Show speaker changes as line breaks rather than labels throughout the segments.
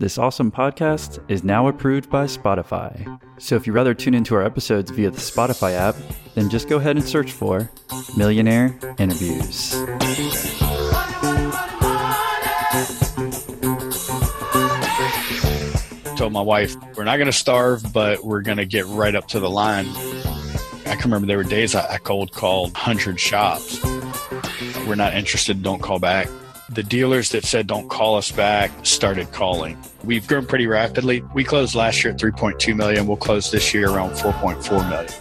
This awesome podcast is now approved by Spotify. So if you'd rather tune into our episodes via the Spotify app, then just go ahead and search for Millionaire Interviews.
Told my wife, we're not going to starve, but we're going to get right up to the line. I can remember there were days I, cold called 100 shops. We're not interested, don't call back the dealers that said don't call us back started calling. We've grown pretty rapidly. We closed last year at 3.2 million. We'll close this year around 4.4 million.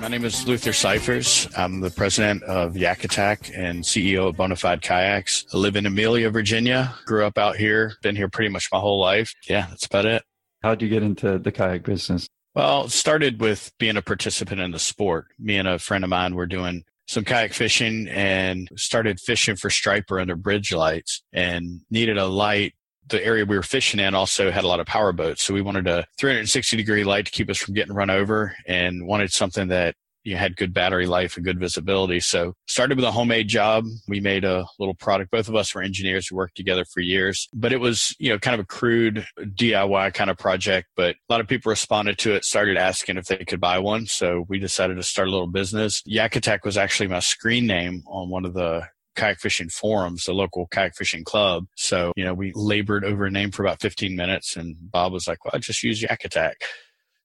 My name is Luther Cyphers. I'm the president of Yak Attack and CEO of Bonafide Kayaks. I live in Amelia, Virginia. Grew up out here. Been here pretty much my whole life. Yeah, that's about it.
How'd you get into the kayak business?
Well, started with being a participant in the sport. Me and a friend of mine were doing some kayak fishing and started fishing for striper under bridge lights and needed a light. The area we were fishing in also had a lot of power boats. So we wanted a 360 degree light to keep us from getting run over and wanted something that you had good battery life and good visibility. So started with a homemade job. We made a little product. Both of us were engineers who worked together for years, but it was, you know, kind of a crude DIY kind of project, but a lot of people responded to it, started asking if they could buy one. So we decided to start a little business. Yak Attack was actually my screen name on one of the kayak fishing forums, the local kayak fishing club. So, you know, we labored over a name for about 15 minutes and Bob was like, well, I just use Yak Attack.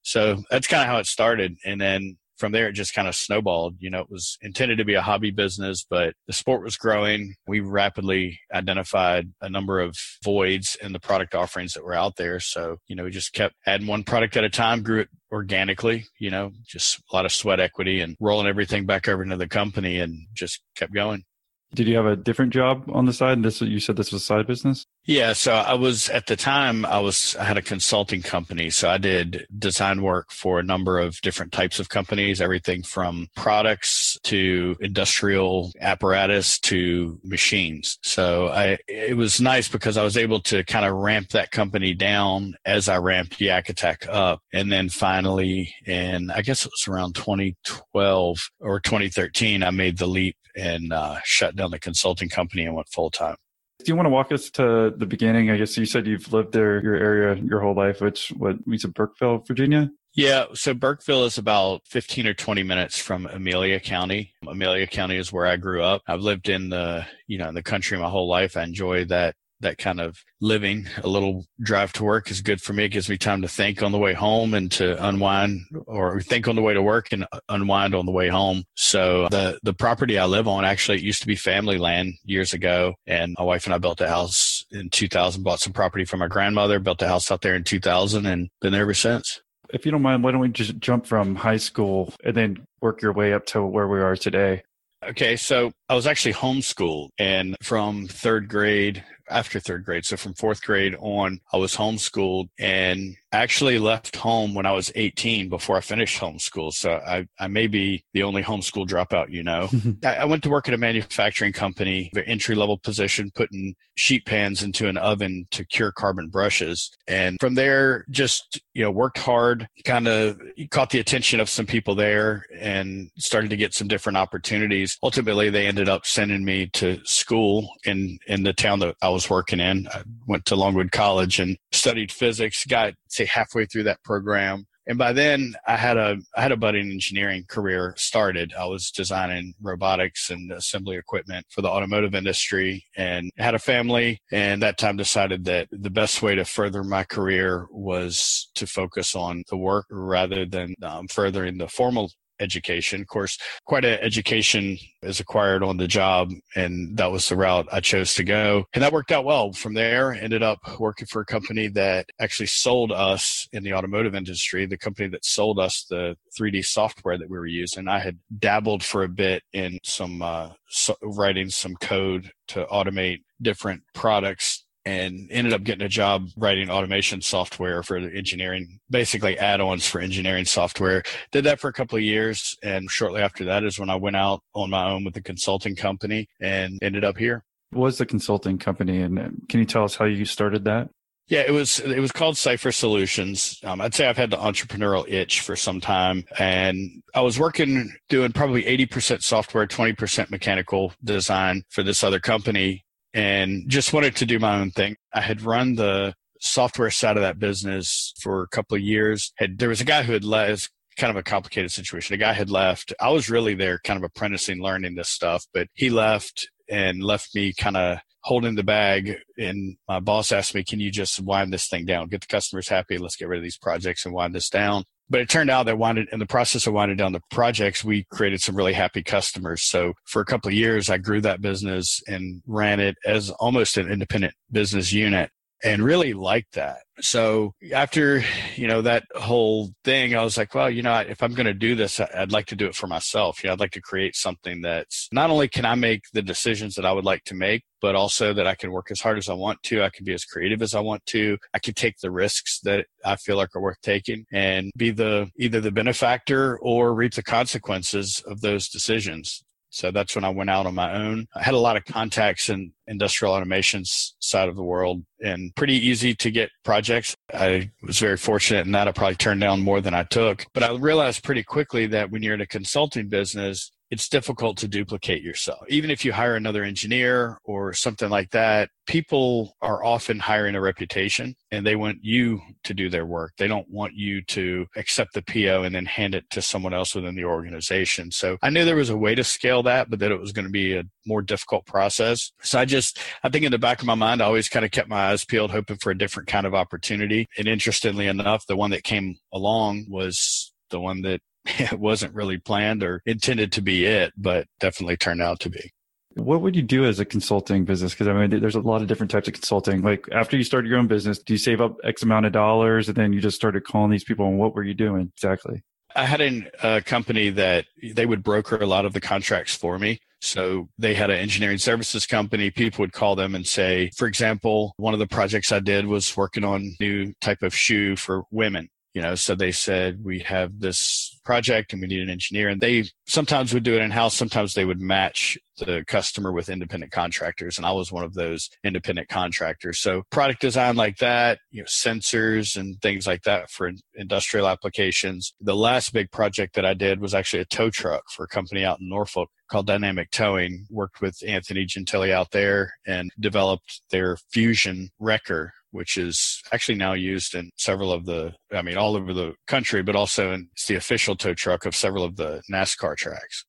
So that's kind of how it started. And then from there, it just kind of snowballed. You know, it was intended to be a hobby business, but the sport was growing. We rapidly identified a number of voids in the product offerings that were out there. So, you know, we just kept adding one product at a time, grew it organically, you know, just a lot of sweat equity and rolling everything back over into the company and just kept going.
Did you have a different job on the side? And this you said this was a side business.
Yeah, so I was at the time I was I had a consulting company, so I did design work for a number of different types of companies, everything from products to industrial apparatus to machines. So I it was nice because I was able to kind of ramp that company down as I ramped Yak up, and then finally in I guess it was around 2012 or 2013 I made the leap and uh, shut down the consulting company and went full time.
Do you want to walk us to the beginning? I guess you said you've lived there, your area, your whole life, which what we said Burkeville, Virginia.
Yeah, so Burkeville is about 15 or 20 minutes from Amelia County. Amelia County is where I grew up. I've lived in the, you know, in the country my whole life. I enjoy that that kind of living. A little drive to work is good for me. It gives me time to think on the way home and to unwind or think on the way to work and unwind on the way home. So the, the property I live on actually it used to be family land years ago. And my wife and I built a house in 2000, bought some property from my grandmother, built a house out there in 2000 and been there ever since.
If you don't mind, why don't we just jump from high school and then work your way up to where we are today?
Okay, so I was actually homeschooled, and from third grade after third grade. So from fourth grade on, I was homeschooled and actually left home when I was 18 before I finished homeschool. So I, I may be the only homeschool dropout, you know. I, I went to work at a manufacturing company, the entry level position, putting sheet pans into an oven to cure carbon brushes. And from there, just, you know, worked hard, kind of caught the attention of some people there and started to get some different opportunities. Ultimately, they ended up sending me to school in, in the town that I was working in. I went to Longwood College and studied physics, got say halfway through that program. And by then I had a I had a budding engineering career started. I was designing robotics and assembly equipment for the automotive industry and had a family and that time decided that the best way to further my career was to focus on the work rather than um, furthering the formal education. Of course, quite an education is acquired on the job, and that was the route I chose to go. And that worked out well. From there, ended up working for a company that actually sold us in the automotive industry, the company that sold us the 3D software that we were using. I had dabbled for a bit in some uh, so writing some code to automate different products and ended up getting a job writing automation software for engineering, basically add-ons for engineering software. Did that for a couple of years, and shortly after that is when I went out on my own with a consulting company and ended up here.
What was the consulting company, and can you tell us how you started that?
Yeah, it was it was called Cipher Solutions. Um, I'd say I've had the entrepreneurial itch for some time, and I was working doing probably eighty percent software, twenty percent mechanical design for this other company, and just wanted to do my own thing. I had run the software side of that business for a couple of years. Had there was a guy who had left kind of a complicated situation. A guy had left. I was really there kind of apprenticing, learning this stuff, but he left and left me kind of holding the bag. And my boss asked me, Can you just wind this thing down? Get the customers happy. Let's get rid of these projects and wind this down. But it turned out that winded, in the process of winding down the projects, we created some really happy customers. So for a couple of years, I grew that business and ran it as almost an independent business unit and really liked that. So after, you know, that whole thing, I was like, well, you know, if I'm going to do this, I'd like to do it for myself. You know, I'd like to create something that's not only can I make the decisions that I would like to make, but also that I can work as hard as I want to. I can be as creative as I want to. I can take the risks that I feel like are worth taking and be the either the benefactor or reap the consequences of those decisions. So that's when I went out on my own. I had a lot of contacts in industrial automation side of the world and pretty easy to get projects. I was very fortunate in that I probably turned down more than I took. But I realized pretty quickly that when you're in a consulting business, it's difficult to duplicate yourself. Even if you hire another engineer or something like that, people are often hiring a reputation and they want you to do their work. They don't want you to accept the PO and then hand it to someone else within the organization. So I knew there was a way to scale that, but that it was going to be a more difficult process. So I just, I think in the back of my mind, I always kind of kept my eyes peeled, hoping for a different kind of opportunity. And interestingly enough, the one that came along was the one that it wasn't really planned or intended to be it, but definitely turned out to be.
What would you do as a consulting business? Because I mean, there's a lot of different types of consulting. Like after you started your own business, do you save up X amount of dollars and then you just started calling these people? And what were you doing exactly?
I had a company that they would broker a lot of the contracts for me. So they had an engineering services company. People would call them and say, for example, one of the projects I did was working on new type of shoe for women you know so they said we have this project and we need an engineer. And they sometimes would do it in house sometimes they would match the customer with independent contractors. And i was one of those independent contractors. So product design like that you know sensors and things like that for industrial applications. The last big project that i did was actually a tow truck for a company out in norfolk called Dynamic Towing. Worked with Anthony Gentili out there and developed their Fusion wrecker, which is actually now used in several of the, I mean, all over the country, but also in, it's the official tow truck of several of the NASCAR tracks.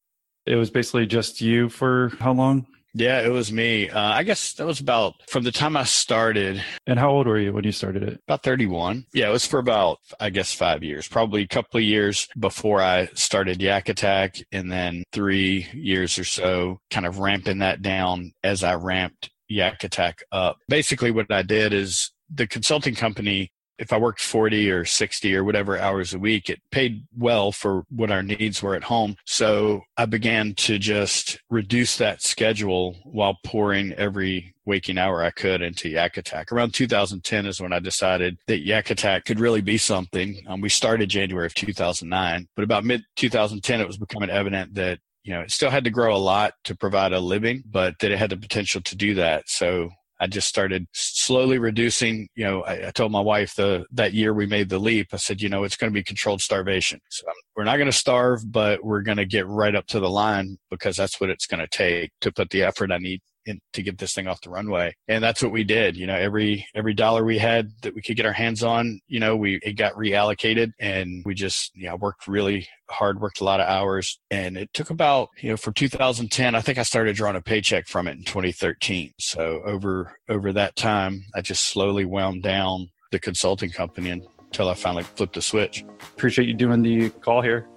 It was basically just you for how long?
Yeah, it was me. Uh, I guess that was about from the time I started.
And how old were you when you started it?
About 31. Yeah, it was for about, I guess, five years, probably a couple of years before I started Yak Attack, and then three years or so, kind of ramping that down as I ramped Yak Attack up. Basically, what I did is the consulting company if I worked 40 or 60 or whatever hours a week, it paid well for what our needs were at home. So I began to just reduce that schedule while pouring every waking hour I could into Yak Attack. Around 2010 is when I decided that Yak Attack could really be something. Um, we started January of 2009, but about mid 2010, it was becoming evident that you know, it still had to grow a lot to provide a living, but that it had the potential to do that. So I just started slowly reducing. You know, I, I, told my wife the that year we made the leap. I said, you know, it's going to be controlled starvation. So we're not going to starve, but we're going to get right up to the line because that's what it's going to take to put the effort I need in, to get this thing off the runway. And that's what we did. You know, every every dollar we had that we could get our hands on, you know, we it got reallocated and we just yeah, worked really hard, worked a lot of hours. And it took about, you know, for 2010, I think I started drawing a paycheck from it in 2013. So over over that time, I just slowly wound down the consulting company until I finally flipped the switch.
Appreciate you doing the call here.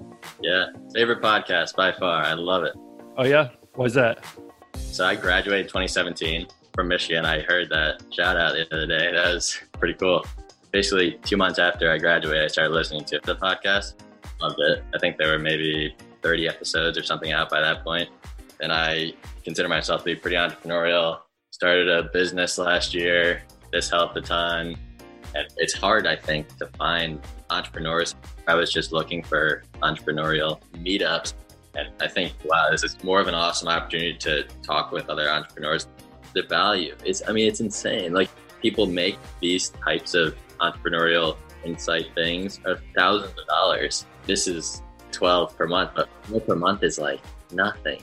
Yeah. Favorite podcast by far. I love it.
Oh yeah? Why's that?
So I graduated 2017 from Michigan. I heard that shout out the other day. That was pretty cool. Basically, two months after I graduated, I started listening to the podcast. Loved it. I think there were maybe 30 episodes or something out by that point. And I consider myself to be pretty entrepreneurial. Started a business last year. This helped a ton. And it's hard, I think, to find entrepreneurs. I was just looking for entrepreneurial meetups and I think, wow, this is more of an awesome opportunity to talk with other entrepreneurs. The value is, I mean, it's insane. Like people make these types of entrepreneurial insight things of thousands of dollars. This is 12 per month, but per month is like nothing.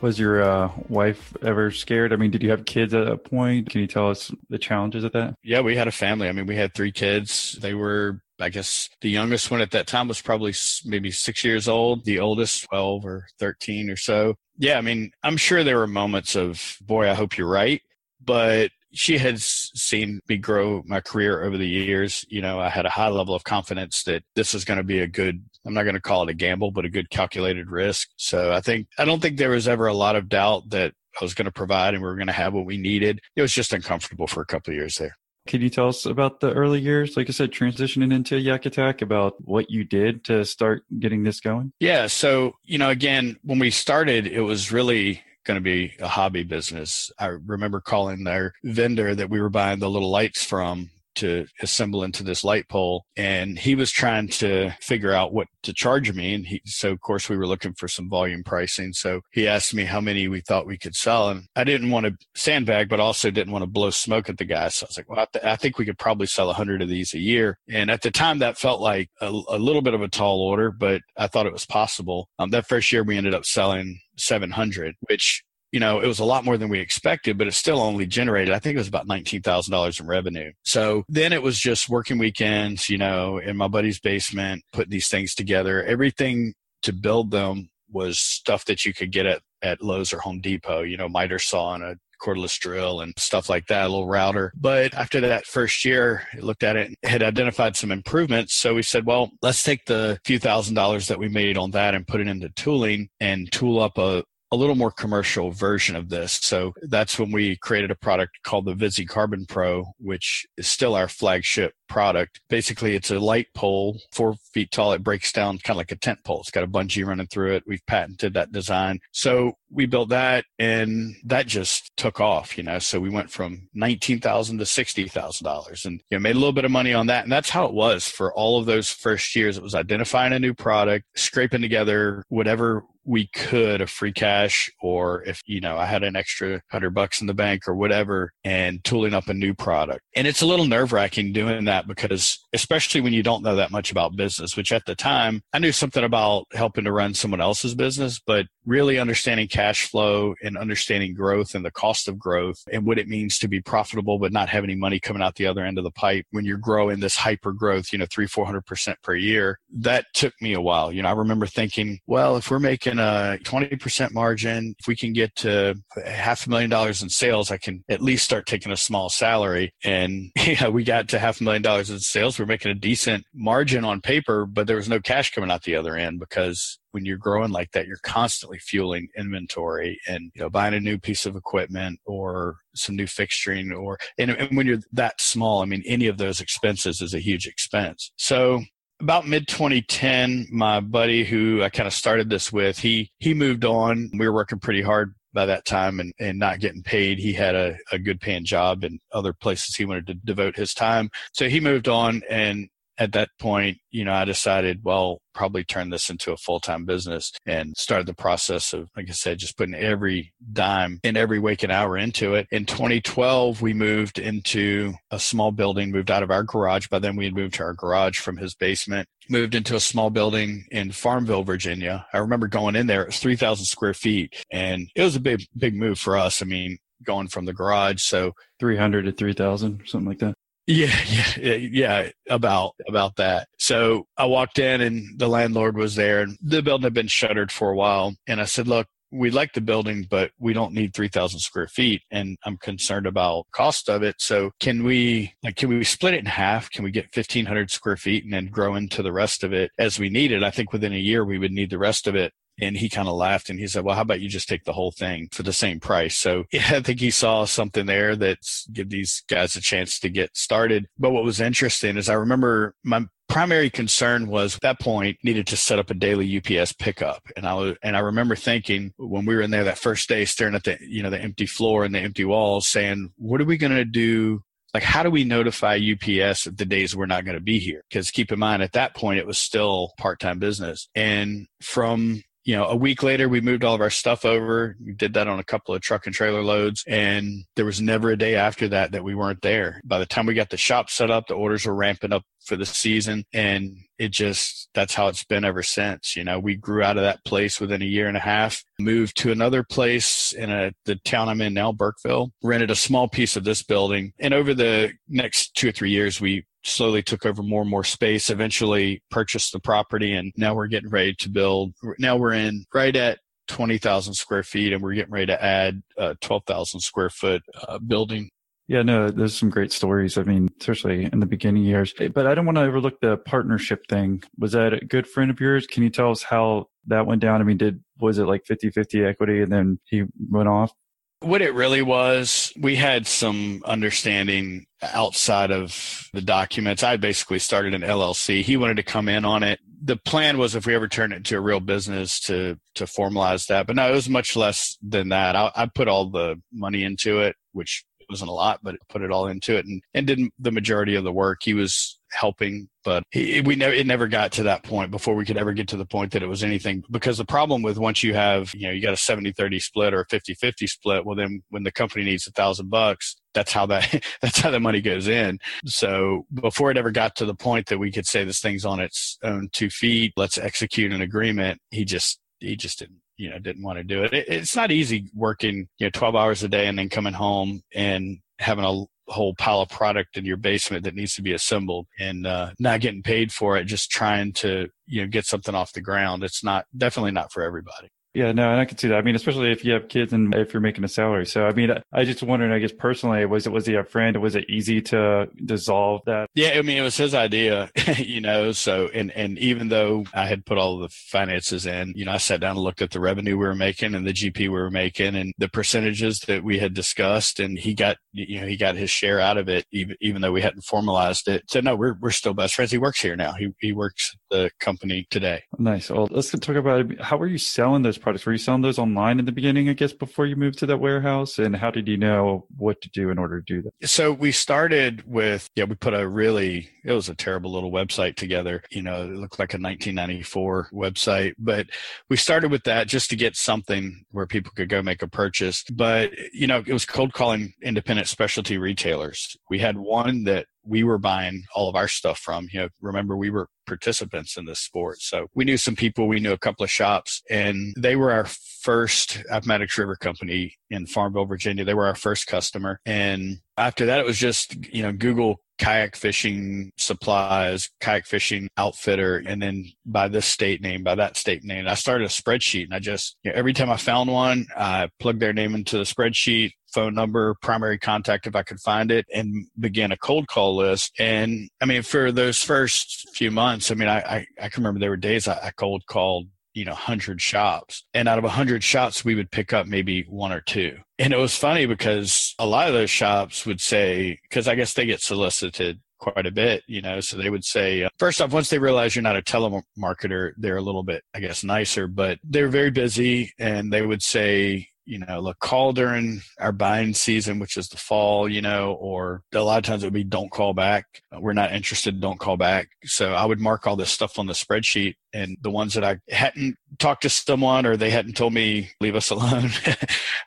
Was your uh, wife ever scared? I mean, did you have kids at that point? Can you tell us the challenges of that?
Yeah, we had a family. I mean, we had three kids. They were, I guess, the youngest one at that time was probably maybe six years old. The oldest, 12 or 13 or so. Yeah, I mean, I'm sure there were moments of, boy, I hope you're right. But she had seen me grow my career over the years. You know, I had a high level of confidence that this is going to be a good, I'm not going to call it a gamble, but a good calculated risk. So I think, I don't think there was ever a lot of doubt that I was going to provide and we were going to have what we needed. It was just uncomfortable for a couple of years there.
Can you tell us about the early years, like I said, transitioning into Yak Attack, about what you did to start getting this going?
Yeah. So, you know, again, when we started, it was really going to be a hobby business. I remember calling their vendor that we were buying the little lights from to assemble into this light pole and he was trying to figure out what to charge me and he so of course we were looking for some volume pricing so he asked me how many we thought we could sell and i didn't want to sandbag but also didn't want to blow smoke at the guy so i was like well i, th- I think we could probably sell 100 of these a year and at the time that felt like a, a little bit of a tall order but i thought it was possible. Um, that first year we ended up selling 700 which you know, it was a lot more than we expected, but it still only generated, I think it was about $19,000 in revenue. So then it was just working weekends, you know, in my buddy's basement, putting these things together. Everything to build them was stuff that you could get at, at Lowe's or Home Depot, you know, miter saw and a cordless drill and stuff like that, a little router. But after that first year, looked at it, had identified some improvements. So we said, well, let's take the few thousand dollars that we made on that and put it into tooling and tool up a, a little more commercial version of this. So that's when we created a product called the Visi Carbon Pro, which is still our flagship product. Basically, it's a light pole, four feet tall. It breaks down kind of like a tent pole. It's got a bungee running through it. We've patented that design. So we built that and that just took off, you know. So we went from 19,000 to $60,000 and you know, made a little bit of money on that. And that's how it was for all of those first years. It was identifying a new product, scraping together whatever we could of free cash or if you know i had an extra hundred bucks in the bank or whatever and tooling up a new product. And it's a little nerve wracking doing that because especially when you don't know that much about business which at the time i knew something about helping to run someone else's business but really understanding cash flow and understanding growth and the cost of growth and what it means to be profitable but not have any money coming out the other end of the pipe when you're growing this hyper growth you know three four hundred percent per year that took me a while. You know i remember thinking well if we're making a 20% margin. If we can get to half a million dollars in sales i can at least start taking a small salary. And yeah we got to half a million dollars in sales. We're making a decent margin on paper but there was no cash coming out the other end because when you're growing like that, you're constantly fueling inventory and you know buying a new piece of equipment or some new fixturing or and, and when you're that small, I mean any of those expenses is a huge expense. So about mid 2010 my buddy who i kind of started this with he he moved on we were working pretty hard by that time and, and not getting paid. He had a, a good paying job in other places he wanted to devote his time. So he moved on and at that point, you know, I decided, well, probably turn this into a full time business and started the process of, like I said, just putting every dime and every waking hour into it. In 2012, we moved into a small building, moved out of our garage. By then, we had moved to our garage from his basement, moved into a small building in Farmville, Virginia. I remember going in there, it was 3,000 square feet, and it was a big, big move for us. I mean, going from the garage. So
300 to 3,000, something like that.
Yeah, yeah, yeah, about about that. So I walked in and the landlord was there and the building had been shuttered for a while. And I said, look, we like the building, but we don't need 3000 square feet. And I'm concerned about cost of it. So can we, like, can we split it in half? Can we get 1500 square feet and then grow into the rest of it as we need it? I think within a year we would need the rest of it. And he kind of laughed and he said, well, how about you just take the whole thing for the same price? So yeah, I think he saw something there that's give these guys a chance to get started. But what was interesting is I remember my primary concern was at that point needed to set up a daily UPS pickup. And I was, and I remember thinking when we were in there that first day staring at the, you know, the empty floor and the empty walls saying, what are we going to do like how do we notify UPS the days we're not going to be here? Because keep in mind at that point it was still part-time business. And from you know, a week later, we moved all of our stuff over. We did that on a couple of truck and trailer loads. And there was never a day after that that we weren't there. By the time we got the shop set up, the orders were ramping up for the season. And it just, that's how it's been ever since. You know, we grew out of that place within a year and a half, moved to another place in a, the town I'm in now, Burkeville, rented a small piece of this building. And over the next two or three years, we slowly took over more and more space, eventually purchased the property, and now we're getting ready to build. Now we're in right at 20,000 square feet, and we're getting ready to add a 12,000 square foot uh, building.
Yeah, no, there's some great stories. I mean, especially in the beginning years. But I don't want to overlook the partnership thing. Was that a good friend of yours? Can you tell us how that went down? I mean, did was it like 50-50 equity and then he went off?
What it really was, we had some understanding outside of the documents. I basically started an LLC. He wanted to come in on it. The plan was if we ever turned it into a real business to to formalize that. But no, it was much less than that. I, I put all the money into it, which wasn't a lot, but put it all into it and, and did the majority of the work. He was helping, but we never, it never got to that point before we could ever get to the point that it was anything. Because the problem with once you have, you know, you got a 70 30 split or a 50 50 split, well, then when the company needs a thousand bucks, that's how that, that's how the money goes in. So before it ever got to the point that we could say this thing's on its own two feet, let's execute an agreement, he just, he just didn't you know didn't want to do it. it. it's not easy working you know 12 hours a day and then coming home and having a whole pile of product in your basement that needs to be assembled and uh, not getting paid for it, just trying to you know get something off the ground. It's not definitely not for everybody.
Yeah, no, and I can see that. I mean, especially if you have kids and if you're making a salary. So, I mean, I just wondering, I guess personally, was it was he a friend? Was it easy to dissolve that?
Yeah, I mean, it was his idea, you know. So, and and even though I had put all the finances in, you know, I sat down and looked at the revenue we were making and the GP we were making and the percentages that we had discussed, and he got, you know, he got his share out of it, even even though we hadn't formalized it. So, no, we're we're still best friends. He works here now. He he works the company today.
Nice. Well, let's talk about how were you selling those products? Were you selling those online in the beginning, I guess, before you moved to that warehouse? And how did you know what to do in order to do that?
So we started with, yeah, we put a really, it was a terrible little website together. You know, it looked like a 1994 website, but we started with that just to get something where people could go make a purchase. But, you know, it was cold calling independent specialty retailers. We had one that we were buying all of our stuff from. You know, remember we were participants in this sport. So we knew some people, we knew a couple of shops, and they were our first Appomattox River Company in Farmville, Virginia. They were our first customer. And after that, it was just, you know, Google kayak fishing supplies, kayak fishing outfitter, and then by this state name, by that state name. I started a spreadsheet and I just, you know, every time I found one, I plugged their name into the spreadsheet, phone number, primary contact if I could find it, and began a cold call list. And I mean, for those first few months, I mean, I, I, I can remember there were days I, I cold called you know 100 shops and out of 100 shops we would pick up maybe one or two and it was funny because a lot of those shops would say because i guess they get solicited quite a bit you know so they would say uh, first off once they realize you're not a telemarketer they're a little bit i guess nicer but they're very busy and they would say you know, look, call during our buying season, which is the fall, you know, or a lot of times it would be don't call back. Uh, we're not interested, don't call back. So I would mark all this stuff on the spreadsheet and the ones that I hadn't talked to someone or they hadn't told me leave us alone,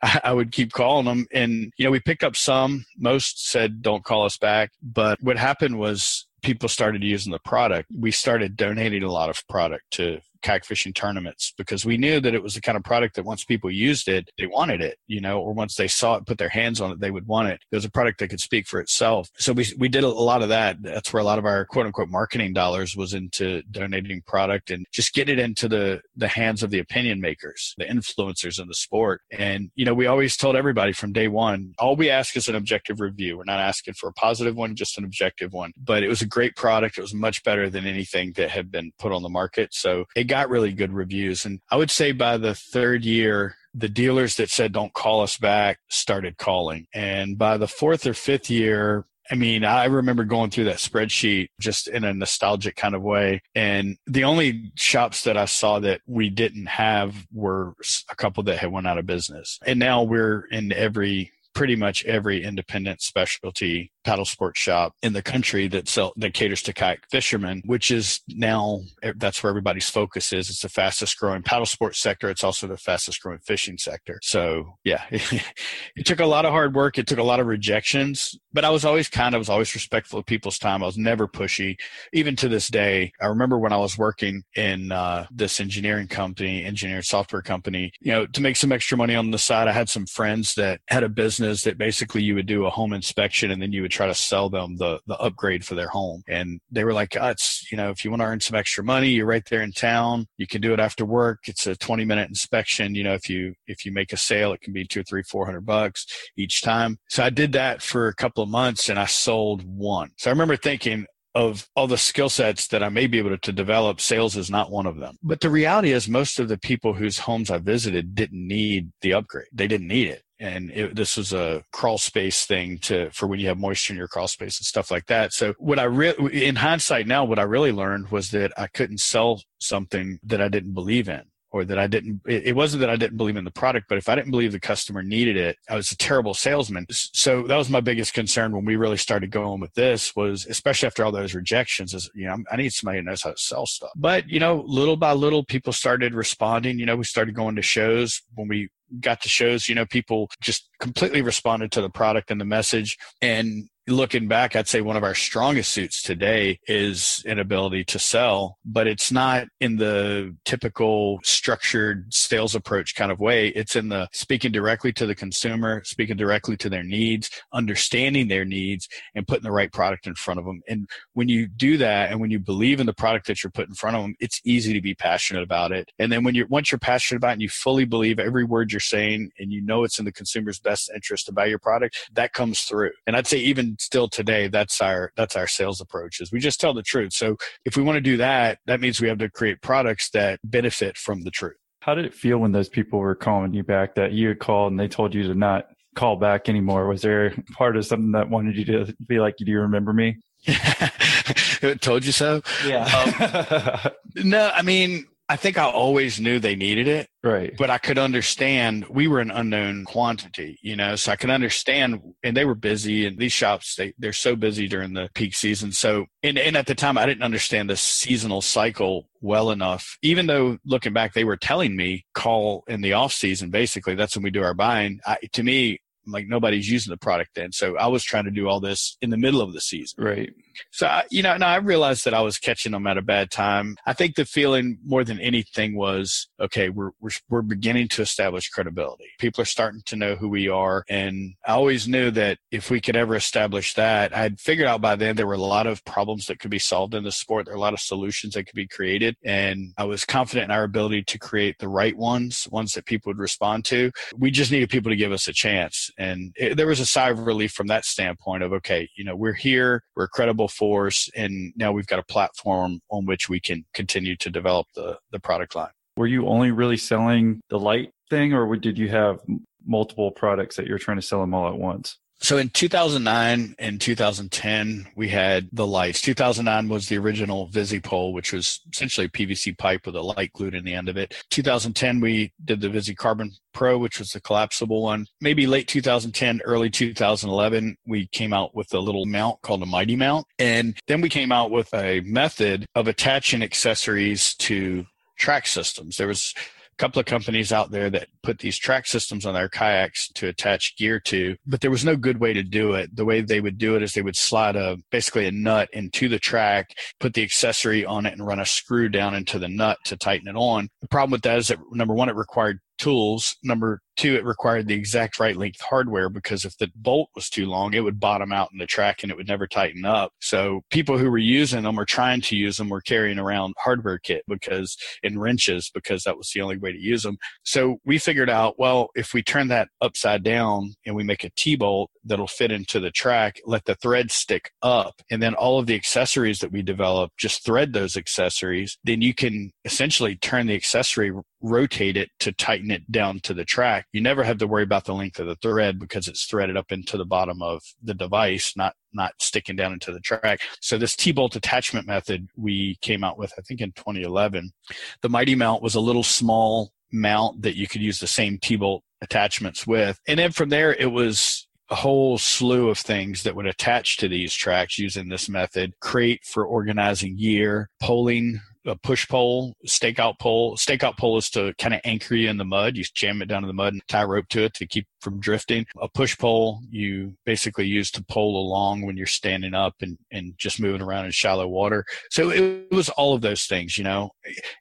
I would keep calling them. And, you know, we picked up some, most said don't call us back. But what happened was people started using the product. We started donating a lot of product to kayak fishing tournaments because we knew that it was the kind of product that once people used it, they wanted it, you know, or once they saw it, put their hands on it, they would want it. It was a product that could speak for itself. So we, we did a lot of that. That's where a lot of our quote unquote marketing dollars was into donating product and just get it into the, the hands of the opinion makers, the influencers in the sport. And, you know, we always told everybody from day one, all we ask is an objective review. We're not asking for a positive one, just an objective one. But it was a great product. It was much better than anything that had been put on the market. So it got really good reviews. And I would say by the third year, the dealers that said don't call us back started calling. And by the fourth or fifth year, I mean, I remember going through that spreadsheet just in a nostalgic kind of way. And the only shops that I saw that we didn't have were a couple that had went out of business. And now we're in every pretty much every independent specialty paddle sports shop in the country that sell that caters to kayak fishermen, which is now that's where everybody's focus is. It's the fastest growing paddle sports sector. It's also the fastest growing fishing sector. So yeah, it took a lot of hard work. It took a lot of rejections, but I was always kind of was always respectful of people's time. I was never pushy, even to this day. I remember when I was working in uh, this engineering company, engineering software company. You know, to make some extra money on the side, I had some friends that had a business that basically you would do a home inspection and then you would try to sell them the the upgrade for their home. And they were like, oh, "It's you know, if you want to earn some extra money, you're right there in town. You can do it after work. It's a 20 minute inspection. You know, if you if you make a sale, it can be two, three, four hundred bucks each time." So I did that for a couple of months, and I sold one. So I remember thinking, of all the skill sets that I may be able to develop, sales is not one of them. But the reality is, most of the people whose homes I visited didn't need the upgrade. They didn't need it and it, this was a crawl space thing to for when you have moisture in your crawl space and stuff like that. So what I really, in hindsight now, what I really learned was that I couldn't sell something that I didn't believe in or that I didn't, it wasn't that I didn't believe in the product, but if I didn't believe the customer needed it, I was a terrible salesman. So that was my biggest concern when we really started going with this was, especially after all those rejections is, you know, I need somebody who knows how to sell stuff. But, you know, little by little, people started responding. You know, we started going to shows when we got to shows, you know, people just completely responded to the product and the message. And looking back, I'd say one of our strongest suits today is an ability to sell, but it's not in the typical structured sales approach kind of way. It's in the speaking directly to the consumer, speaking directly to their needs, understanding their needs and putting the right product in front of them. And when you do that and when you believe in the product that you're putting in front of them, it's easy to be passionate about it. And then when you're, once you're passionate about it and you fully believe every word you're saying and you know it's in the consumer's best interest to buy your product, that comes through. And I'd say even still today, that's our that's our sales approach is we just tell the truth. So if we want to do that, that means we have to create products that benefit from the truth.
How did it feel when those people were calling you back that you had called and they told you to not call back anymore? Was there part of something that wanted you to be like, do you remember me?
told you so.
Yeah.
um, no, I mean, I think I always knew they needed it.
Right.
But I could understand we were an unknown quantity, you know, so I could understand and they were busy and these shops they, they're so busy during the peak season. So and, and at the time I didn't understand the seasonal cycle well enough. Even though looking back they were telling me call in the off season basically, that's when we do our buying. I, to me, like nobody's using the product then. So I was trying to do all this in the middle of the season.
Right.
So, you know, now I realized that I was catching them at a bad time. I think the feeling more than anything was, okay, we're, we're, we're beginning to establish credibility. People are starting to know who we are. And I always knew that if we could ever establish that, I had figured out by then there were a lot of problems that could be solved in the sport. There are a lot of solutions that could be created. And I was confident in our ability to create the right ones, ones that people would respond to. We just needed people to give us a chance. And it, there was a sigh of relief from that standpoint of, okay, you know, we're here, we're a credible force, and now we've got a platform on which we can continue to develop the, the product line.
Were you only really selling the light thing, or did you have multiple products that you're trying to sell them all at once?
So in 2009 and 2010, we had the lights. 2009 was the original VisiPole, which was essentially a PVC pipe with a light glued in the end of it. 2010, we did the Visi Carbon Pro, which was the collapsible one. Maybe late 2010, early 2011, we came out with a little mount called a Mighty Mount. And then we came out with a method of attaching accessories to track systems. There was a couple of companies out there that put these track systems on their kayaks to attach gear to, but there was no good way to do it. The way they would do it is they would slide a basically a nut into the track, put the accessory on it, and run a screw down into the nut to tighten it on. The problem with that is that number one, it required tools. Number two, it required the exact right length hardware because if the bolt was too long, it would bottom out in the track and it would never tighten up. So people who were using them or trying to use them were carrying around hardware kit because in wrenches because that was the only way to use them. So we figured out, well, if we turn that upside down and we make a T-bolt that'll fit into the track, let the thread stick up, and then all of the accessories that we develop, just thread those accessories, then you can essentially turn the accessory rotate it to tighten it down to the track. You never have to worry about the length of the thread because it's threaded up into the bottom of the device, not not sticking down into the track. So this T-bolt attachment method we came out with, I think in 2011. The Mighty Mount was a little small mount that you could use the same T-bolt attachments with. And then from there, it was a whole slew of things that would attach to these tracks using this method, crate for organizing gear, poling a push pole, stakeout pole. Stakeout pole is to kind of anchor you in the mud. You jam it down in the mud and tie rope to it to keep from drifting. A push pole you basically use to pole along when you're standing up and, and just moving around in shallow water. So it was all of those things, you know.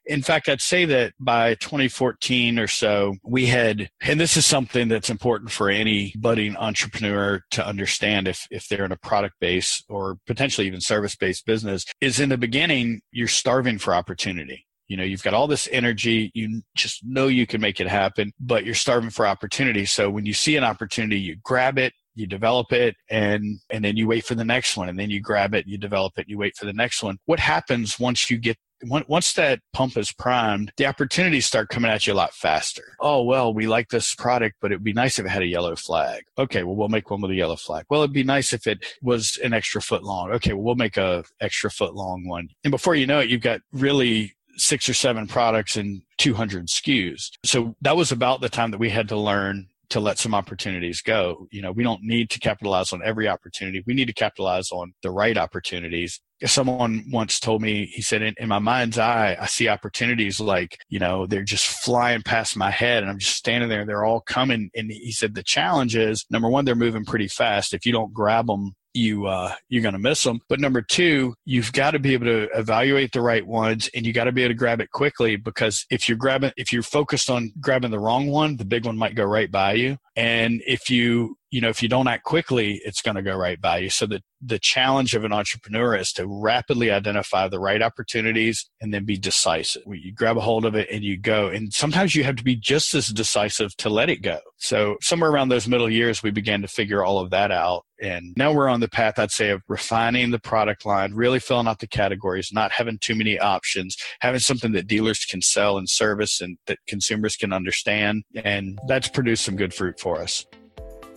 In fact, I'd say that by 2014 or so, we had, and this is something that's important for any budding entrepreneur to understand if, if they're in a product base or potentially even service based business, is in the beginning, you're starving for opportunity. You know, you've got all this energy. You just know you can make it happen, but you're starving for opportunity. So when you see an opportunity, you grab it, you develop it and and then you wait for the next one and then you grab it you develop it you wait for the next one what happens once you get once that pump is primed, the opportunities start coming at you a lot faster. Oh, well, we like this product, but it'd be nice if it had a yellow flag. Okay, well, we'll make one with a yellow flag. Well, it'd be nice if it was an extra foot long. Okay, well, we'll make a extra foot long one. And before you know it, you've got really six or seven products and 200 SKUs. So that was about the time that we had to learn to let some opportunities go. You know, we don't need to capitalize on every opportunity. We need to capitalize on the right opportunities. Someone once told me, he said, in, in, my mind's eye, I see opportunities like, you know, they're just flying past my head and I'm just standing there. They're all coming. And he said, the challenge is number one, they're moving pretty fast. If you don't grab them you uh, you're going to miss them. But number two, you've got to be able to evaluate the right ones, and you got to be able to grab it quickly because if you're grabbing, if you're focused on grabbing the wrong one, the big one might go right by you. And if you you know if you don't act quickly, it's going to go right by you. So the the challenge of an entrepreneur is to rapidly identify the right opportunities and then be decisive. You grab a hold of it and you go. And sometimes you have to be just as decisive to let it go. So somewhere around those middle years, we began to figure all of that out. And now we're on the path, I'd say, of refining the product line, really filling out the categories, not having too many options, having something that dealers can sell and service and that consumers can understand. And that's produced some good fruit for us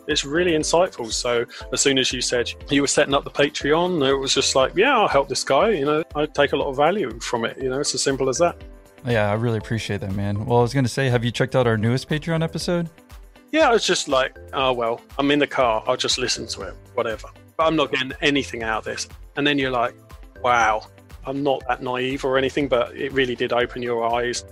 it's really insightful. So as soon as you said you were setting up the Patreon, it was just like, yeah, I'll help this guy. You know, I take a lot of value from it. You know, it's as simple as that.
Yeah, I really appreciate that, man. Well, I was going to say, have you checked out our newest Patreon episode?
Yeah, I was just like, oh, well, I'm in the car. I'll just listen to it, whatever. But I'm not getting anything out of this. And then you're like, wow, I'm not that naive or anything, but it really did open your eyes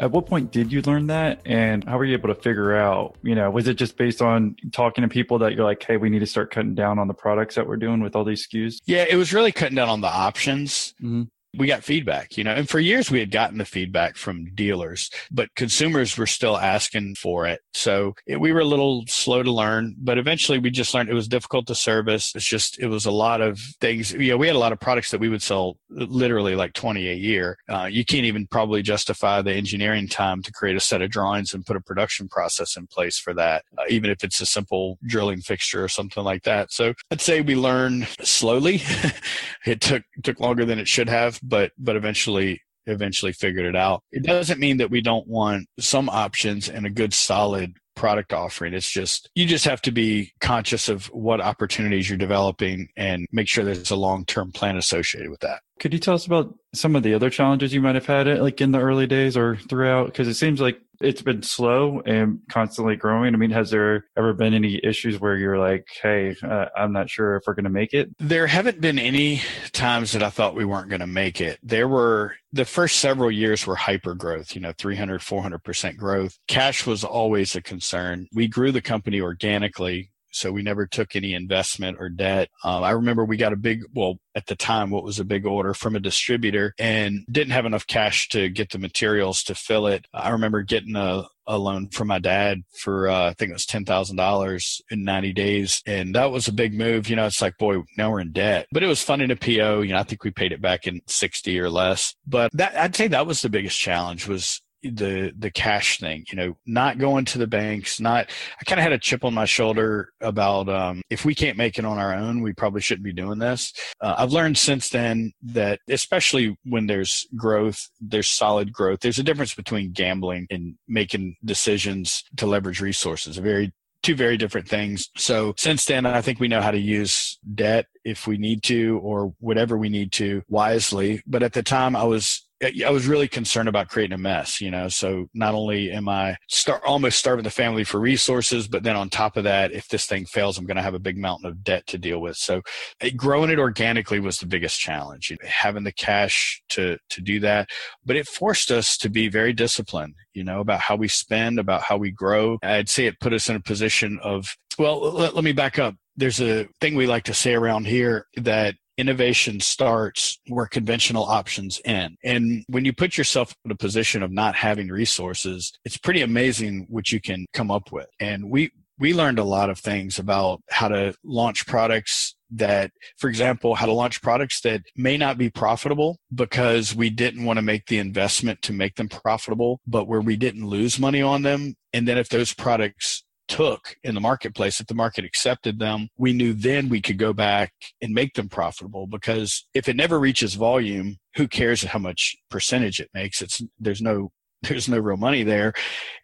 at what point did you learn that? And how were you able to figure out, you know, was it just based on talking to people that you're like, hey, we need to start cutting down on the products that we're doing with all these SKUs?
Yeah, it was really cutting down on the options. Mm-hmm we got feedback, you know, and for years we had gotten the feedback from dealers, but consumers were still asking for it. So it, we were a little slow to learn, but eventually we just learned it was difficult to service. It's just, it was a lot of things. You know, we had a lot of products that we would sell literally like 20 a year. Uh, you can't even probably justify the engineering time to create a set of drawings and put a production process in place for that, uh, even if it's a simple drilling fixture or something like that. So I'd say we learned slowly. it took, took longer than it should have but but eventually eventually figured it out. It doesn't mean that we don't want some options and a good solid product offering. It's just you just have to be conscious of what opportunities you're developing and make sure there's a long-term plan associated with that.
Could you tell us about some of the other challenges you might have had like in the early days or throughout because it seems like it's been slow and constantly growing. I mean, has there ever been any issues where you're like, hey, uh, I'm not sure if we're going to make it?
There haven't been any times that I thought we weren't going to make it. There were the first several years were hyper growth, you know, 300, 400% growth. Cash was always a concern. We grew the company organically so we never took any investment or debt. Um, I remember we got a big, well, at the time, what was a big order from a distributor and didn't have enough cash to get the materials to fill it. I remember getting a, a loan from my dad for uh, I think it was ten thousand dollars in ninety days, and that was a big move. You know, it's like boy, now we're in debt, but it was funding a PO. You know, I think we paid it back in sixty or less. But that I'd say that was the biggest challenge was the the cash thing you know not going to the banks not i kind of had a chip on my shoulder about um, if we can't make it on our own we probably shouldn't be doing this uh, i've learned since then that especially when there's growth there's solid growth there's a difference between gambling and making decisions to leverage resources a very two very different things. So since then, I think we know how to use debt if we need to or whatever we need to wisely. But at the time, I was I was really concerned about creating a mess, you know. So not only am I start almost starving the family for resources, but then on top of that, if this thing fails, I'm going to have a big mountain of debt to deal with. So uh, growing it organically was the biggest challenge. Having the cash to to do that, but it forced us to be very disciplined, you know, about how we spend, about how we grow. I'd say it put us in a position of well, let, let me back up. There's a thing we like to say around here that innovation starts where conventional options end. And when you put yourself in a position of not having resources, it's pretty amazing what you can come up with. And we, we learned a lot of things about how to launch products that, for example, how to launch products that may not be profitable because we didn't want to make the investment to make them profitable, but where we didn't lose money on them. And then if those products took in the marketplace, if the market accepted them, we knew then we could go back and make them profitable because if it never reaches volume, who cares how much percentage it makes? It's there's no there's no real money there.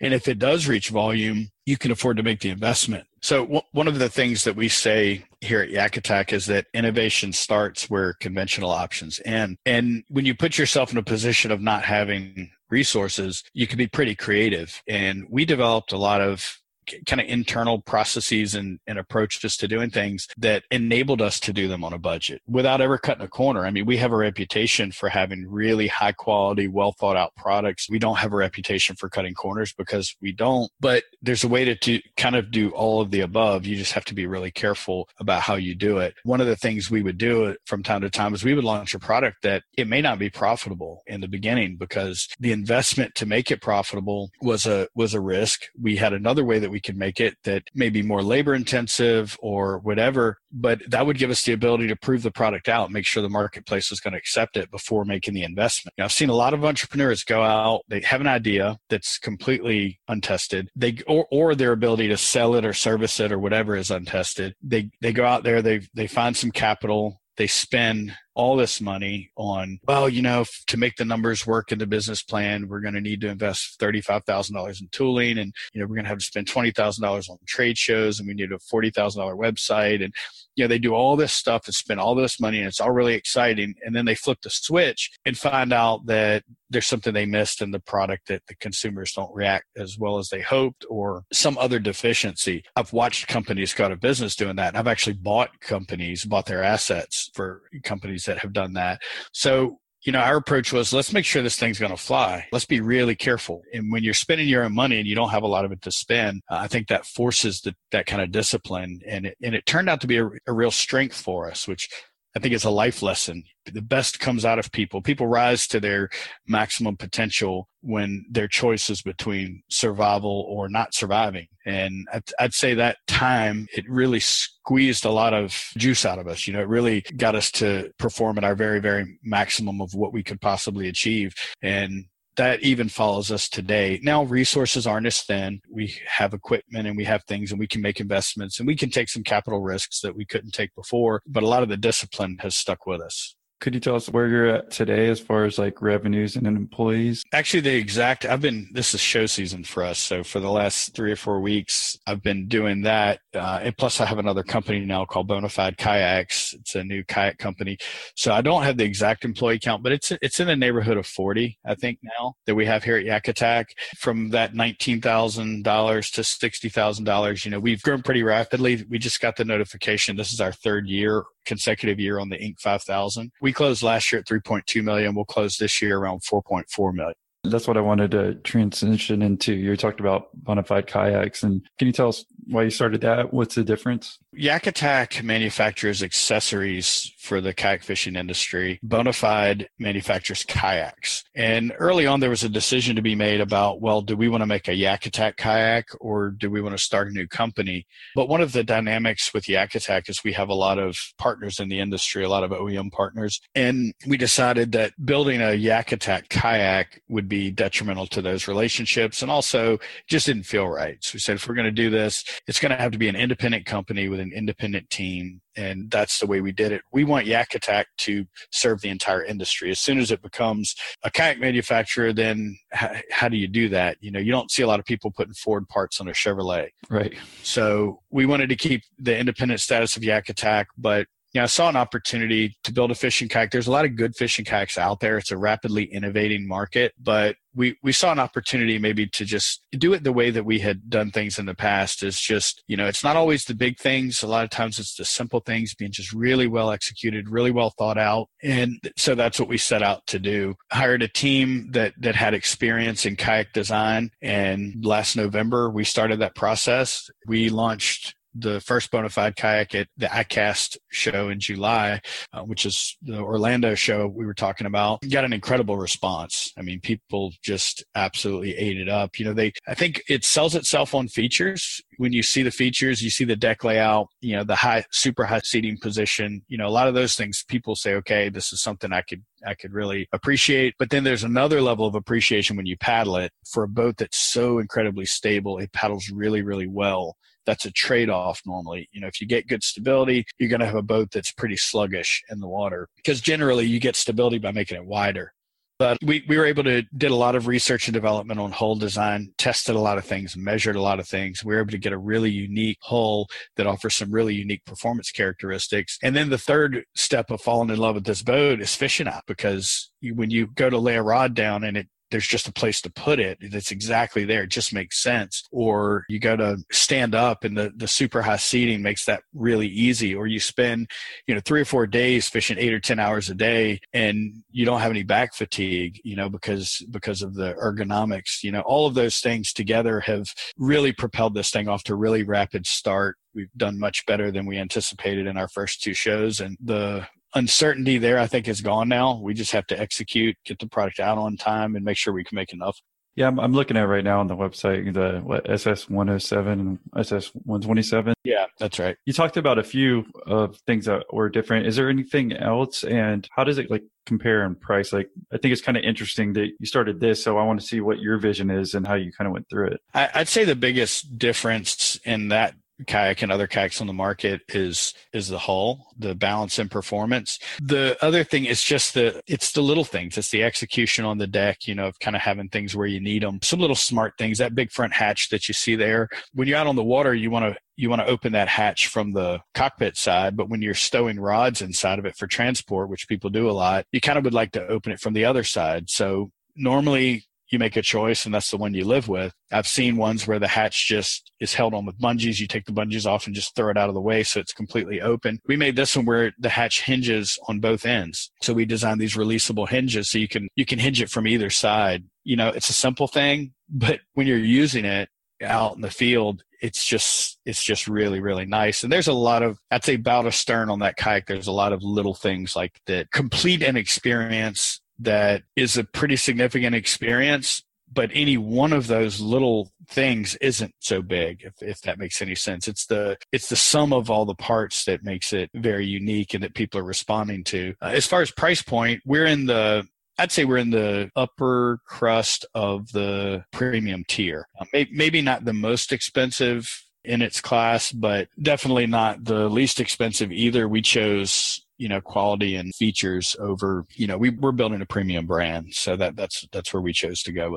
And if it does reach volume, you can afford to make the investment. So w- one of the things that we say here at Yak Attack is that innovation starts where conventional options end. And when you put yourself in a position of not having resources, you can be pretty creative. And we developed a lot of kind of internal processes and, and approaches to doing things that enabled us to do them on a budget without ever cutting a corner. I mean, we have a reputation for having really high quality, well thought out products. We don't have a reputation for cutting corners because we don't, but there's a way to, to kind of do all of the above. You just have to be really careful about how you do it. One of the things we would do uh, from time to time is we would launch a product that it may not be profitable in the beginning because the investment to make it profitable was a, was a risk. We had another way that we we can make it that may be more labor intensive or whatever, but that would give us the ability to prove the product out, make sure the marketplace is going to accept it before making the investment. I've seen a lot of entrepreneurs go out, they have an idea that's completely untested. They or, or their ability to sell it or service it or whatever is untested. They they go out there, they they find some capital, they spend all this money on, well, you know, to make the numbers work in the business plan, we're going to need to invest $35,000 in tooling and, you know, we're going to have to spend $20,000 on trade shows and we need a $40,000 website. And, you know, they do all this stuff and spend all this money and it's all really exciting. And then they flip the switch and find out that there's something they missed in the product that the consumers don't react as well as they hoped or some other deficiency. I've watched companies go out of business doing that. I've actually bought companies, bought their assets for companies that have done that. So, you know, our approach was let's make sure this thing's going to fly. Let's be really careful. And when you're spending your own money and you don't have a lot of it to spend, uh, I think that forces the, that kind of discipline. And it, and it turned out to be a, a real strength for us, which I think it's a life lesson. The best comes out of people. People rise to their maximum potential when their choice is between survival or not surviving. And I'd, I'd, say that time, it really squeezed a lot of juice out of us. You know, it really got us to perform at our very, very maximum of what we could possibly achieve. And that even follows us today. Now resources aren't as thin. We have equipment and we have things and we can make investments and we can take some capital risks that we couldn't take before, but a lot of the discipline has stuck with us.
Could you tell us where you're at today as far as like revenues and employees?
Actually, the exact, I've been, this is show season for us. So for the last three or four weeks, I've been doing that. Uh, and plus, I have another company now called Bonafide Kayaks. It's a new kayak company. So I don't have the exact employee count, but it's it's in the neighborhood of 40, I think, now that we have here at Yak Attack. From that $19,000 to $60,000, you know, we've grown pretty rapidly. We just got the notification. This is our third year consecutive year on the Inc. 5000. We closed last year at 3.2 million. We'll close this year around 4.4 million.
That's what I wanted to transition into. You talked about Bonafide kayaks, and can you tell us why you started that? What's the difference?
Yak Attack manufactures accessories for the kayak fishing industry. Bonafide manufactures kayaks. And early on, there was a decision to be made about, well, do we want to make a Yak Attack kayak or do we want to start a new company? But one of the dynamics with Yak Attack is we have a lot of partners in the industry, a lot of OEM partners. And we decided that building a Yak Attack kayak would be detrimental to those relationships and also just didn't feel right. So we said, if we're going to do this, it's going to have to be an independent company with an independent team and that's the way we did it. We want Yak Attack to serve the entire industry. As soon as it becomes a kayak manufacturer, then h- how do you do that? You know, you don't see a lot of people putting Ford parts on a Chevrolet.
Right.
So we wanted to keep the independent status of Yak Attack, but you know, I saw an opportunity to build a fishing kayak. There's a lot of good fishing kayaks out there. It's a rapidly innovating market, but we, we saw an opportunity maybe to just do it the way that we had done things in the past is just, you know, it's not always the big things. A lot of times it's the simple things being just really well executed, really well thought out. And so that's what we set out to do. Hired a team that, that had experience in kayak design. And last November, we started that process. We launched the first Bonafide kayak at the ICAST show in July, uh, which is the Orlando show we were talking about. Got an incredible response. I mean, people just absolutely ate it up. You know, they, I think it sells itself on features. When you see the features, you see the deck layout, you know, the high, super high seating position, you know, a lot of those things people say, okay, this is something I could I could really appreciate. But then there's another level of appreciation when you paddle it for a boat that's so incredibly stable. It paddles really, really well that's a trade off normally. You know, if you get good stability, you're going to have a boat that's pretty sluggish in the water because generally you get stability by making it wider. But we, we were able to did a lot of research and development on hull design, tested a lot of things, measured a lot of things. We were able to get a really unique hull that offers some really unique performance characteristics. And then the third step of falling in love with this boat is fishing out because you, when you go to lay a rod down and it there's just a place to put it that's exactly there. It just makes sense. Or you go to stand up and the, the super high seating makes that really easy. Or you spend, you know, three or four days fishing eight or 10 hours a day and you don't have any back fatigue, you know, because, because of the ergonomics, you know, all of those things together have really propelled this thing off to really rapid start we've done much better than we anticipated in our first two shows and the uncertainty there, I think, is gone now. We just have to execute, get the product out on time, and make sure we can make enough.
Yeah, I'm, I'm looking at right now on the website the what SS 107 and SS 127.
Yeah, that's right.
You talked about a few of things that were different. Is there anything else, and how does it like compare in price? Like, I think it's kind of interesting that you started this, so I want to see what your vision is and how you kind of went through it.
I, I'd say the biggest difference in that kayak and other kayaks on the market is is the hull the balance and performance. The other thing is just the it's the little things. It's the execution on the deck you know of kind of having things where you need them some little smart things that big front hatch that you see there. When you're out on the water you want to you want to open that hatch from the cockpit side, but when you're stowing rods inside of it for transport, which people do a lot, you kind of would like to open it from the other side. So normally you make a choice and that's the one you live with. I've seen ones where the hatch just is held on with bungees. You take the bungees off and just throw it out of the way so it's completely open. We made this one where the hatch hinges on both ends. So we designed these releasable hinges so you can you can hinge it from either side. You know, it's a simple thing, but when you're using it out in the field, it's just it's just really really nice and there's a lot of i'd say bow to stern on that kayak there's a lot of little things like that complete an experience that is a pretty significant experience but any one of those little things isn't so big if, if that makes any sense it's the it's the sum of all the parts that makes it very unique and that people are responding to uh, as far as price point we're in the I'd say we're in the upper crust of the premium tier. Uh, may, maybe not the most expensive in its class, but definitely not the least expensive either. We chose you know quality and features over you know we, we're building a premium brand. So that that's that's where we chose to go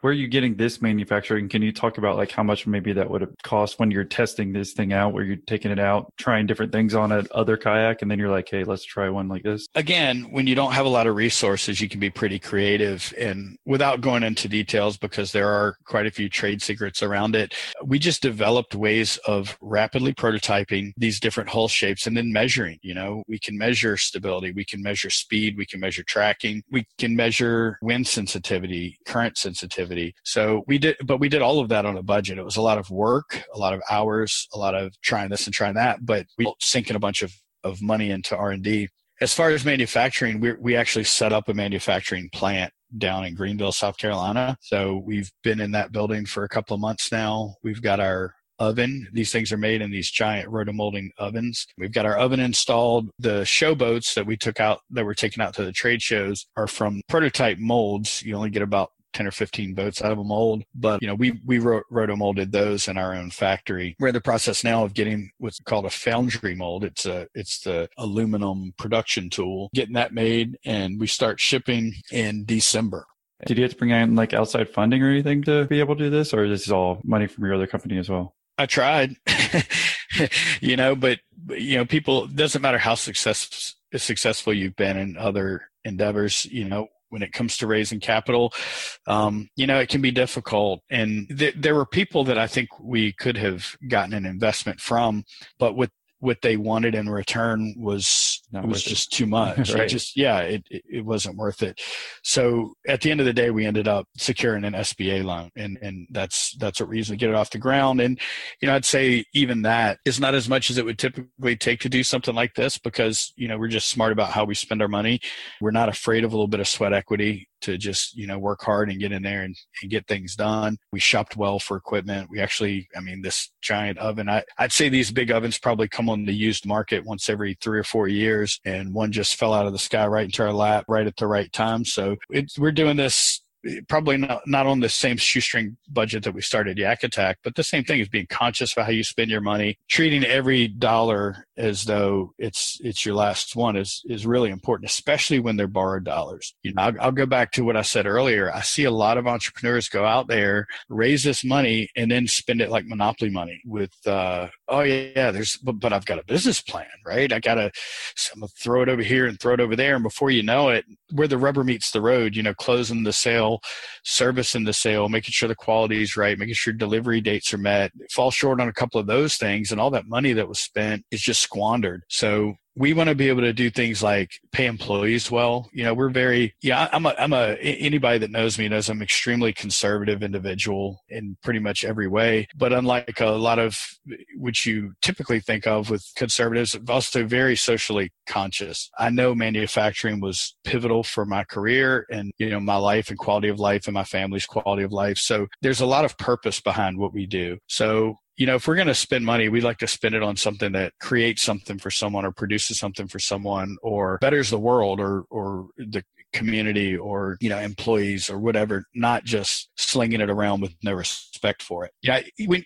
where are you getting this manufacturing? Can you talk about like how much maybe that would have cost when you're testing this thing out, where you're taking it out, trying different things on a other kayak, and then you're like, hey, let's try one like this?
Again, when you don't have a lot of resources, you can be pretty creative. And without going into details, because there are quite a few trade secrets around it, we just developed ways of rapidly prototyping these different hull shapes and then measuring. You know, we can measure stability, we can measure speed, we can measure tracking, we can measure wind sensitivity, current sensitivity activity. So we did, but we did all of that on a budget. It was a lot of work, a lot of hours, a lot of trying this and trying that, but we sinking a bunch of, of money into R&D. As far as manufacturing, we we actually set up a manufacturing plant down in Greenville, South Carolina. So we've been in that building for a couple of months now. We've got our oven. These things are made in these giant rotomolding ovens. We've got our oven installed. The show boats that we took out, that were taken out to the trade shows, are from prototype molds. You only get about 10 or 15 boats out of a mold. But, you know, we, we roto molded those in our own factory. We're in the process now of getting what's called a foundry mold. It's a, it's the aluminum production tool, getting that made and we start shipping in December.
Did you have to bring in like outside funding or anything to be able to do this? Or is this all money from your other company as well?
I tried, you know, but you know, people doesn't matter how success, successful you've been in other endeavors, you know, when it comes to raising capital, um, you know, it can be difficult. And th- there were people that I think we could have gotten an investment from, but with what they wanted in return was Not was just it. too much. right. It just yeah, it, it, it wasn't worth it. So at the end of the day, we ended up securing an SBA loan, and and that's that's what we usually get it off the ground. And you know, I'd say even that is not as much as it would typically take to do something like this because you know we're just smart about how we spend our money. We're not afraid of a little bit of sweat equity to just you know work hard and get in there and, and get things done. We shopped well for equipment. We actually i mean this giant oven I, i'd say these big ovens probably come on the used market once every three or four years and one just fell out of the sky right into our lap right at the right time. So we're doing this probably not, not on the same shoestring budget that we started Yak Attack, but the same thing is being conscious about how you spend your money, treating every dollar as though it's it's your last one is is really important, especially when they're borrowed dollars. You know, I'll, I'll go back to what I said earlier. I see a lot of entrepreneurs go out there, raise this money, and then spend it like monopoly money with, uh, oh yeah, yeah, there's, but, but I've got a business plan, right? I gotta, so gonna throw it over here and throw it over there, and before you know it, where the rubber meets the road, you know, closing the sale, servicing the sale, making sure the quality is right, making sure delivery dates are met, fall short on a couple of those things, and all that money that was spent is just squandered. So we want to be able to do things like pay employees well. You know, we're very, yeah, I'm a, I'm a, anybody that knows me knows I'm extremely conservative individual in pretty much every way. But unlike a lot of which you typically think of with conservatives, also very socially conscious. I know manufacturing was pivotal for my career and, you know, my life and quality of life and my family's quality of life. So there's a lot of purpose behind what we do. So you know, if we're going to spend money, we like to spend it on something that creates something for someone or produces something for someone or betters the world or, or the community or, you know, employees or whatever, not just slinging it around with no respect for it. Yeah. when,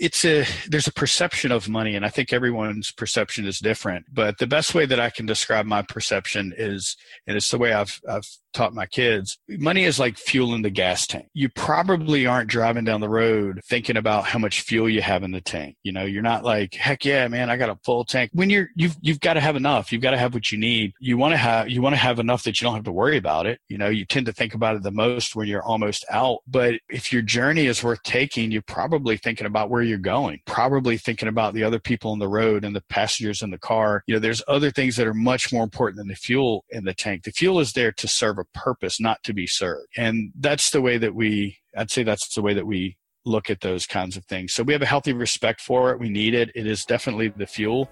it's a there's a perception of money and i think everyone's perception is different but the best way that i can describe my perception is and it's the way i've i've taught my kids money is like fuel in the gas tank. You probably aren't driving down the road thinking about how much fuel you have in the tank. You know you're not like heck yeah man i got a full tank. When you're you've you've got to have enough. You've got to have what you need. You want to have you want to have enough that you don't have to worry about it. You know you tend to think about it the most when you're almost out but if your journey is worth taking you're probably thinking about where you're going, probably thinking about the other people on the road and the passengers in the car. You know, there's other things that are much more important than the fuel in the tank. The fuel is there to serve a purpose, not to be served. And that's the way that we, I'd say that's the way that we look at those kinds of things. So we have a healthy respect for it. We need it. It is definitely the fuel.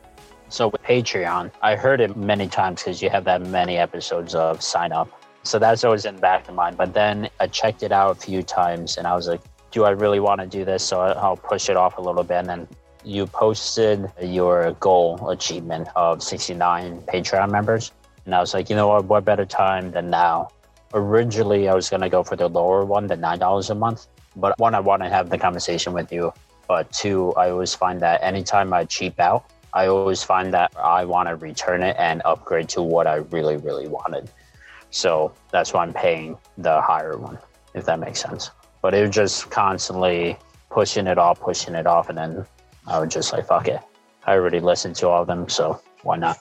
So with Patreon, I heard it many times because you have that many episodes of sign up. So that's always in the back of mind. But then I checked it out a few times and I was like, do I really want to do this? So I'll push it off a little bit. And then you posted your goal achievement of 69 Patreon members. And I was like, you know what, what better time than now? Originally, I was going to go for the lower one, the $9 a month. But one, I want to have the conversation with you. But two, I always find that anytime I cheap out, I always find that I want to return it and upgrade to what I really, really wanted. So that's why I'm paying the higher one, if that makes sense but it was just constantly pushing it off, pushing it off, and then I would just like, fuck it. I already listened to all of them, so why not?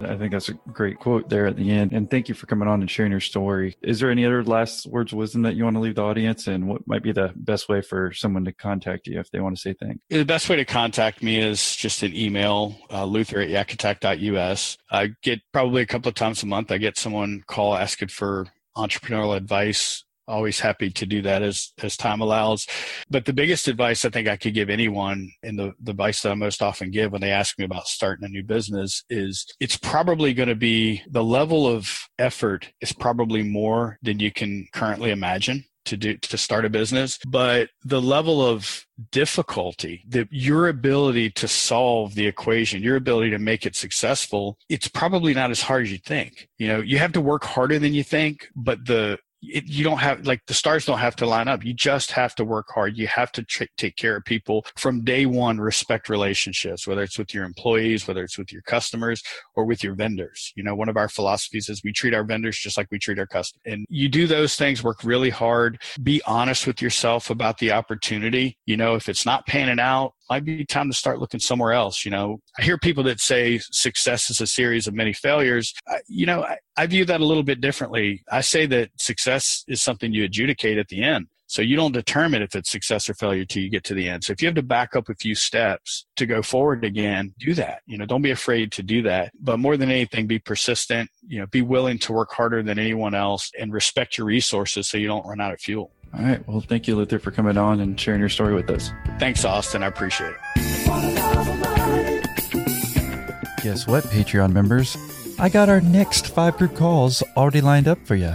I think that's a great quote there at the end. And thank you for coming on and sharing your story. Is there any other last words of wisdom that you want to leave the audience? And what might be the best way for someone to contact you if they want to say thanks?
The best way to contact me is just an email, uh, luther at yakattack.us. I get probably a couple of times a month, I get someone call asking for entrepreneurial advice always happy to do that as as time allows. But the biggest advice i think i could give anyone and the, the advice that i most often give when they ask me about starting a new business is it's probably going to be the level of effort is probably more than you can currently imagine to do to start a business. But the level of difficulty that your ability to solve the equation your ability to make it successful it's probably not as hard as you think. You know you have to work harder than you think but the it, you don't have like the stars don't have to line up. You just have to work hard. You have to tr- take care of people from day one. Respect relationships, whether it's with your employees, whether it's with your customers, or with your vendors. You know, one of our philosophies is we treat our vendors just like we treat our customers. And you do those things. Work really hard. Be honest with yourself about the opportunity. You know, if it's not panning out, might be time to start looking somewhere else. You know, I hear people that say success is a series of many failures. I, you know, I, I view that a little bit differently. I say that success is something you adjudicate at the end. So you don't determine if it's success or failure till you get to the end. So if you have to back up a few steps to go forward again, do that. You know, don't be afraid to do that. But more than anything, be persistent, you know, be willing to work harder than anyone else and respect your resources so you don't run out of fuel.
All right. Well, thank you, Luther, for coming on and sharing your story with us.
Thanks, Austin. I appreciate
it.
Guess what, Patreon members? I got our next five group calls already lined up for you.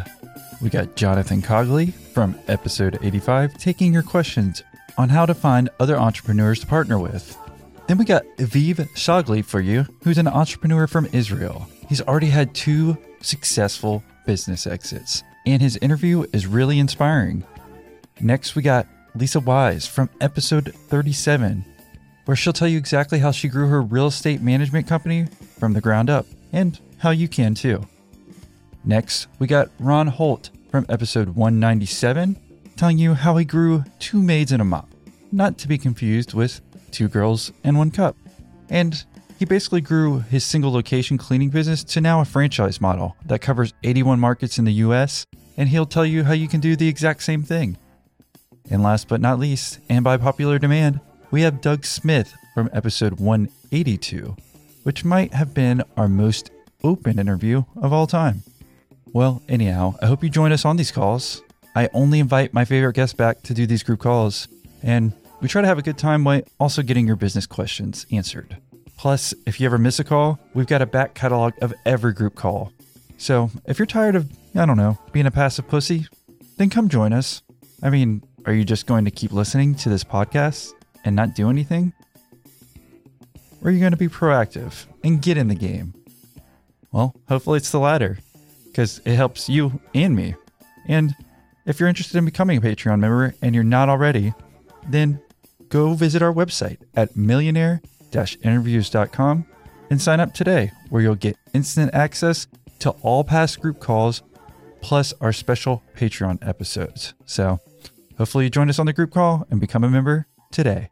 We got Jonathan Cogley from episode 85 taking your questions on how to find other entrepreneurs to partner with. Then we got Aviv Shagli for you, who's an entrepreneur from Israel. He's already had two successful business exits, and his interview is really inspiring. Next, we got Lisa Wise from episode 37, where she'll tell you exactly how she grew her real estate management company from the ground up and how you can too. Next, we got Ron Holt from episode 197, telling you how he grew two maids and a mop, not to be confused with two girls and one cup. And he basically grew his single location cleaning business to now a franchise model that covers 81 markets in the US, and he'll tell you how you can do the exact same thing. And last but not least, and by popular demand, we have Doug Smith from episode 182, which might have been our most open interview of all time. Well, anyhow, I hope you join us on these calls. I only invite my favorite guests back to do these group calls, and we try to have a good time while also getting your business questions answered. Plus, if you ever miss a call, we've got a back catalog of every group call. So if you're tired of, I don't know, being a passive pussy, then come join us. I mean, are you just going to keep listening to this podcast and not do anything? Or are you going to be proactive and get in the game? Well, hopefully it's the latter, because it helps you and me. And if you're interested in becoming a Patreon member and you're not already, then go visit our website at millionaire interviews.com and sign up today, where you'll get instant access to all past group calls plus our special Patreon episodes. So, Hopefully, you join us on the group call and become a member today.